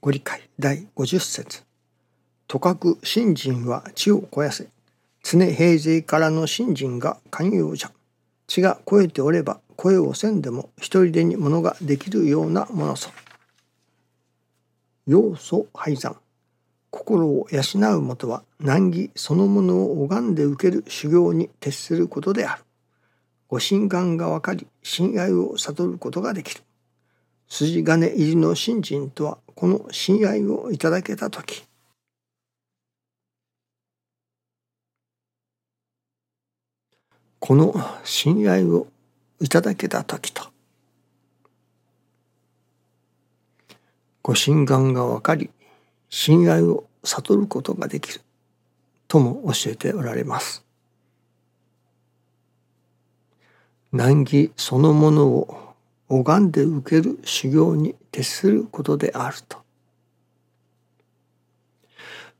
ご理解第50節とかく信心は地を肥やせ。常平勢からの信心が寛容じゃ。地が肥えておれば声をせんでも一人でにものができるようなものぞ要素廃山心を養うもとは難儀そのものを拝んで受ける修行に徹することである。ご心眼が分かり親愛を悟ることができる。筋金入りの信心とはこの親愛をいただけた時。この親愛をいただけた時と。ご心眼が分かり親愛を悟ることができる。とも教えておられます。難儀そのものを拝んで受ける修行に徹することであると。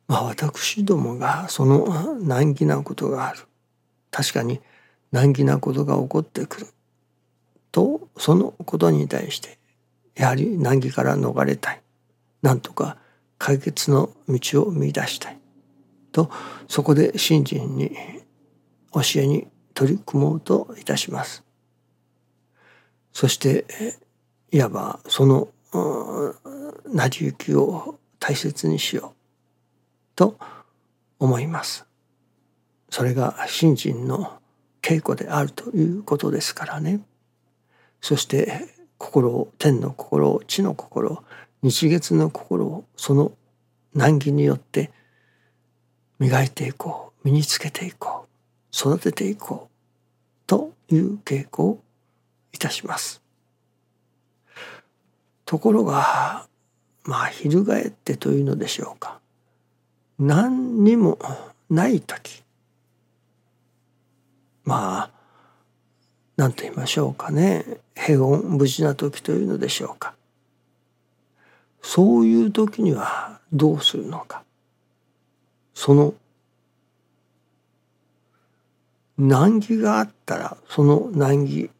まあ私どもがその難儀なことがある。確かに難儀なことが起こってくる。とそのことに対してやはり難儀から逃れたい。なんとか解決の道を見出したいとそこで信心に教えに取り組もうといたします。そしていわばその成り行きを大切にしようと思います。それが信心の稽古であるということですからね。そして心を天の心を地の心を日月の心をその難儀によって磨いていこう身につけていこう育てていこうという傾向をいたします。ところがまあ翻ってというのでしょうか。何にもない時。まあ何と言いましょうかね。平穏無事な時というのでしょうか。そういう時にはどうするのか。その難儀があったらその難儀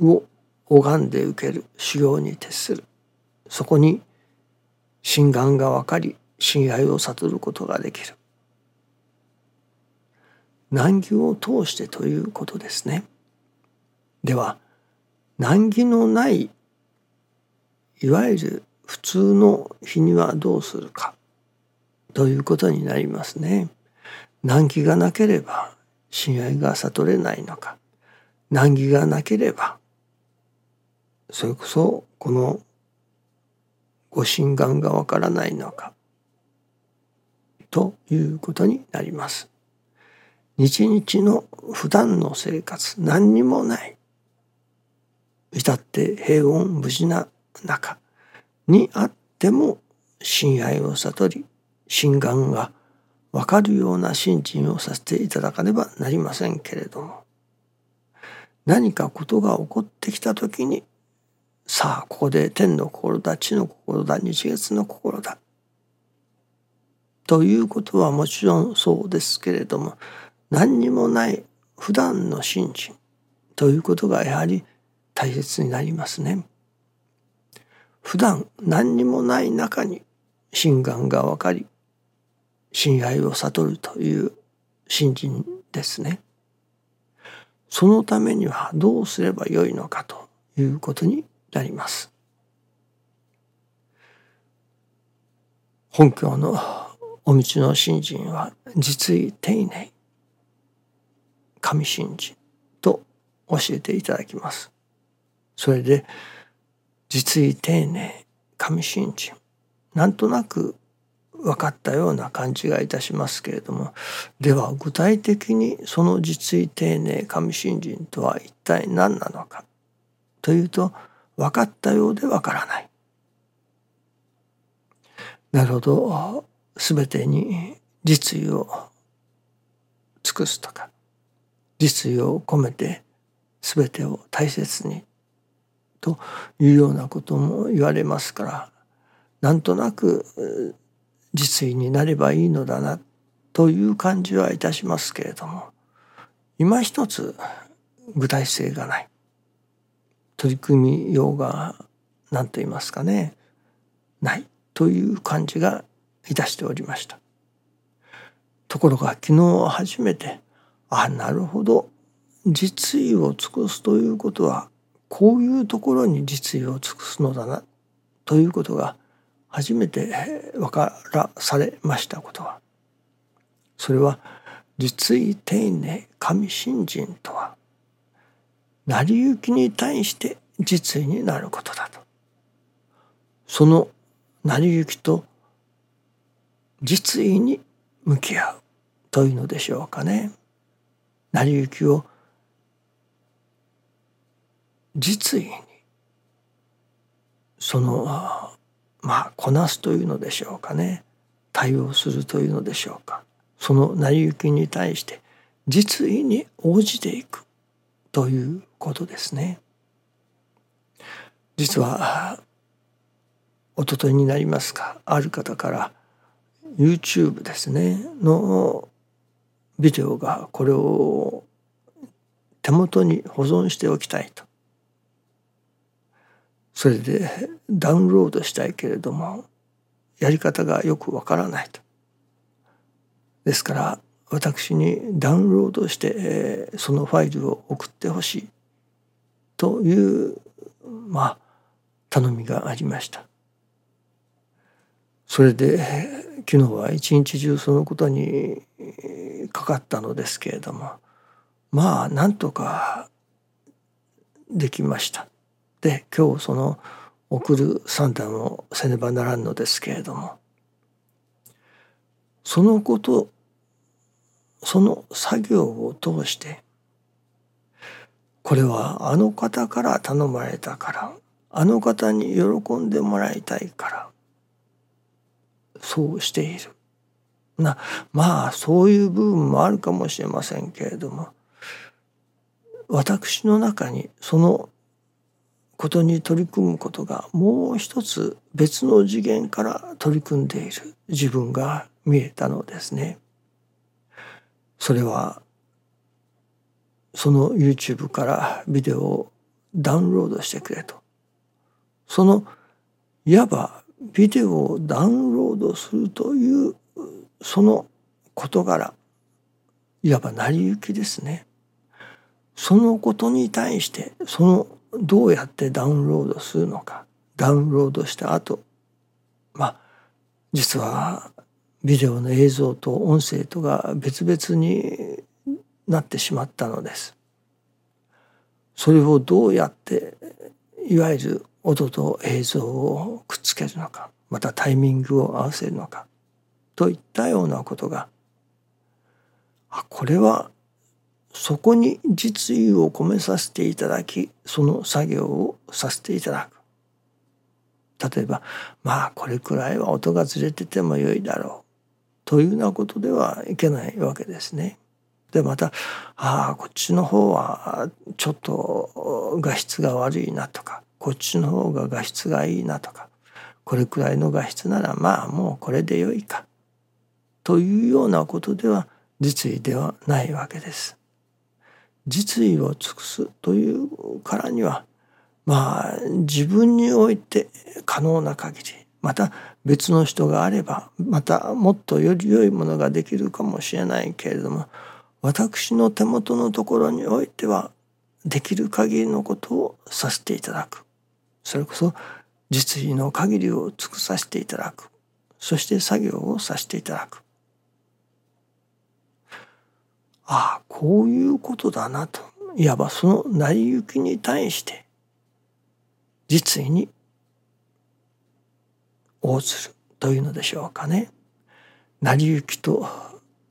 を拝んで受ける修行に徹する。そこに心眼が分かり親愛を悟ることができる。難儀を通してということですね。では難儀のないいわゆる普通の日にはどうするか。ということになりますね。難儀がなければ親愛が悟れないのか。難儀がなければそれこそこのご心眼がわからないのかということになります。日々の普段の生活何にもない至って平穏無事な中にあっても親愛を悟り心眼が分かるような心をさせていただかねばなりませんけれども何かことが起こってきた時にさあここで天の心だ地の心だ日月の心だということはもちろんそうですけれども何にもない普段の信心ということがやはり大切になりますね。普段何にもない中に心眼が分かり親愛を悟るという信心ですね。そのためにはどうすればよいのかということになります。本教のお道の信心は実意丁寧神信心と教えていただきます。それで実意丁寧神信心なんとなく分かったような感じがいたしますけれどもでは具体的にその実意丁寧神信心とは一体何なのかというと分かったようで分からない。なるほど全てに実意を尽くすとか実意を込めて全てを大切にというようなことも言われますからなんとなく実意になればいいのだなという感じはいたしますけれども今一つ具体性がない取り組みようが何と言いますかねないという感じがいたしておりました。ところが昨日初めてあなるほど実意を尽くすということはこういうところに実意を尽くすのだなということが初めて分からされましたことはそれは実意丁寧神信心とは成り行きに対して実意になることだと。その成り行きと実意に向き合うというのでしょうかね。成り行きを実意にそのまあこなすというのでしょうかね。対応するというのでしょうか。その成り行きに対して実意に応じていくということですね。実はおとといになりますか。ある方から YouTube ですねのビデオがこれを手元に保存しておきたいと。それでダウンロードしたいけれどもやり方がよくわからないと。ですから私にダウンロードしてそのファイルを送ってほしい。というまあ頼みがありましたそれで昨日は一日中そのことにかかったのですけれどもまあなんとかできました。で今日その送る算段をせねばならんのですけれどもそのことその作業を通してこれはあの方から頼まれたからあの方に喜んでもらいたいからそうしている。なまあそういう部分もあるかもしれませんけれども私の中にそのことに取り組むことがもう一つ別の次元から取り組んでいる自分が見えたのですね。それはその YouTube からビデオをダウンロードしてくれと。そのいわばビデオをダウンロードするというその事柄いわば成り行きですねそのことに対してそのどうやってダウンロードするのかダウンロードした後まあ実はビデオの映像と音声とが別々になってしまったのです。それをどうやっていわゆる音と映像をくっつけるのかまたタイミングを合わせるのかといったようなことがあこれはそこに実意を込めさせていただきその作業をさせていただく例えばまあこれくらいは音がずれててもよいだろうというようなことではいけないわけですね。でまたああこっちの方はちょっと画質が悪いなとかこっちの方が画質がいいなとかこれくらいの画質ならまあもうこれでよいかというようなことでは実意ではないわけです。実意を尽くすというからにはまあ自分において可能な限りまた別の人があればまたもっとより良いものができるかもしれないけれども私の手元のところにおいてはできる限りのことをさせていただく。それこそ実利の限りを尽くさせていただく。そして作業をさせていただく。ああこういうことだなと。いわばその成り行きに対して実意に応ずるというのでしょうかね。成り行きと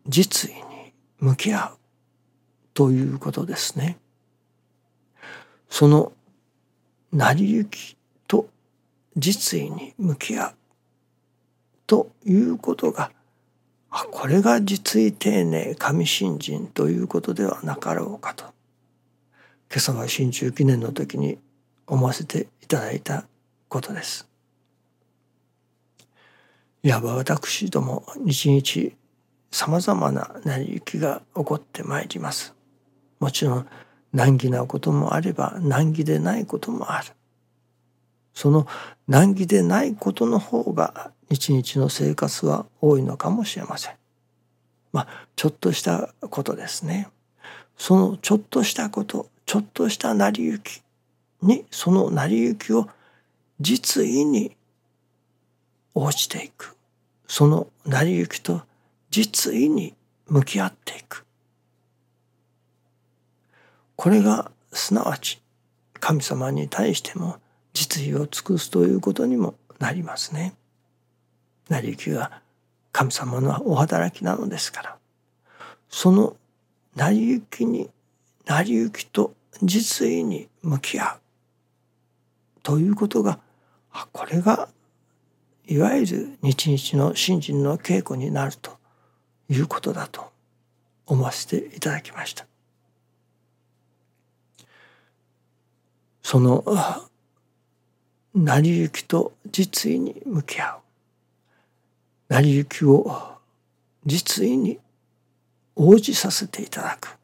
実意に向き合うということですね。その成り行きと実意に向き合うということがあこれが実意丁寧神信心ということではなかろうかと今朝は新中記念の時に思わせていただいたことです。いわば私ども日々さまざまな成り行きが起こってまいります。もちろん難儀なこともあれば難儀でないこともある。その難儀でないことの方が一日の生活は多いのかもしれません。まあちょっとしたことですね。そのちょっとしたことちょっとした成り行きにその成り行きを実意に応じていくその成り行きと実意に向き合っていく。これがすなわち神様に対しても実意を尽くすということにもなりますね。成り行きが神様のお働きなのですから。その成り行きに成り行きと実意に向き合う。ということがこれがいわゆる日々の信心の稽古になるということだと思わせていただきました。その成り行きと実意に向き合う成り行きを実意に応じさせていただく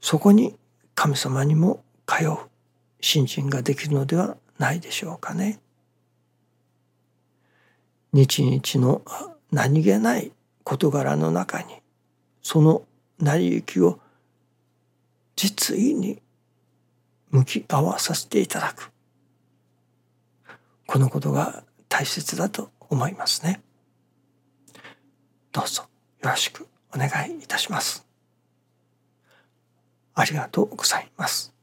そこに神様にも通う信心ができるのではないでしょうかね。日々の何気ない事柄の中にその成り行きを実意に向き合わさせていただくこのことが大切だと思いますね。どうぞよろしくお願いいたします。ありがとうございます。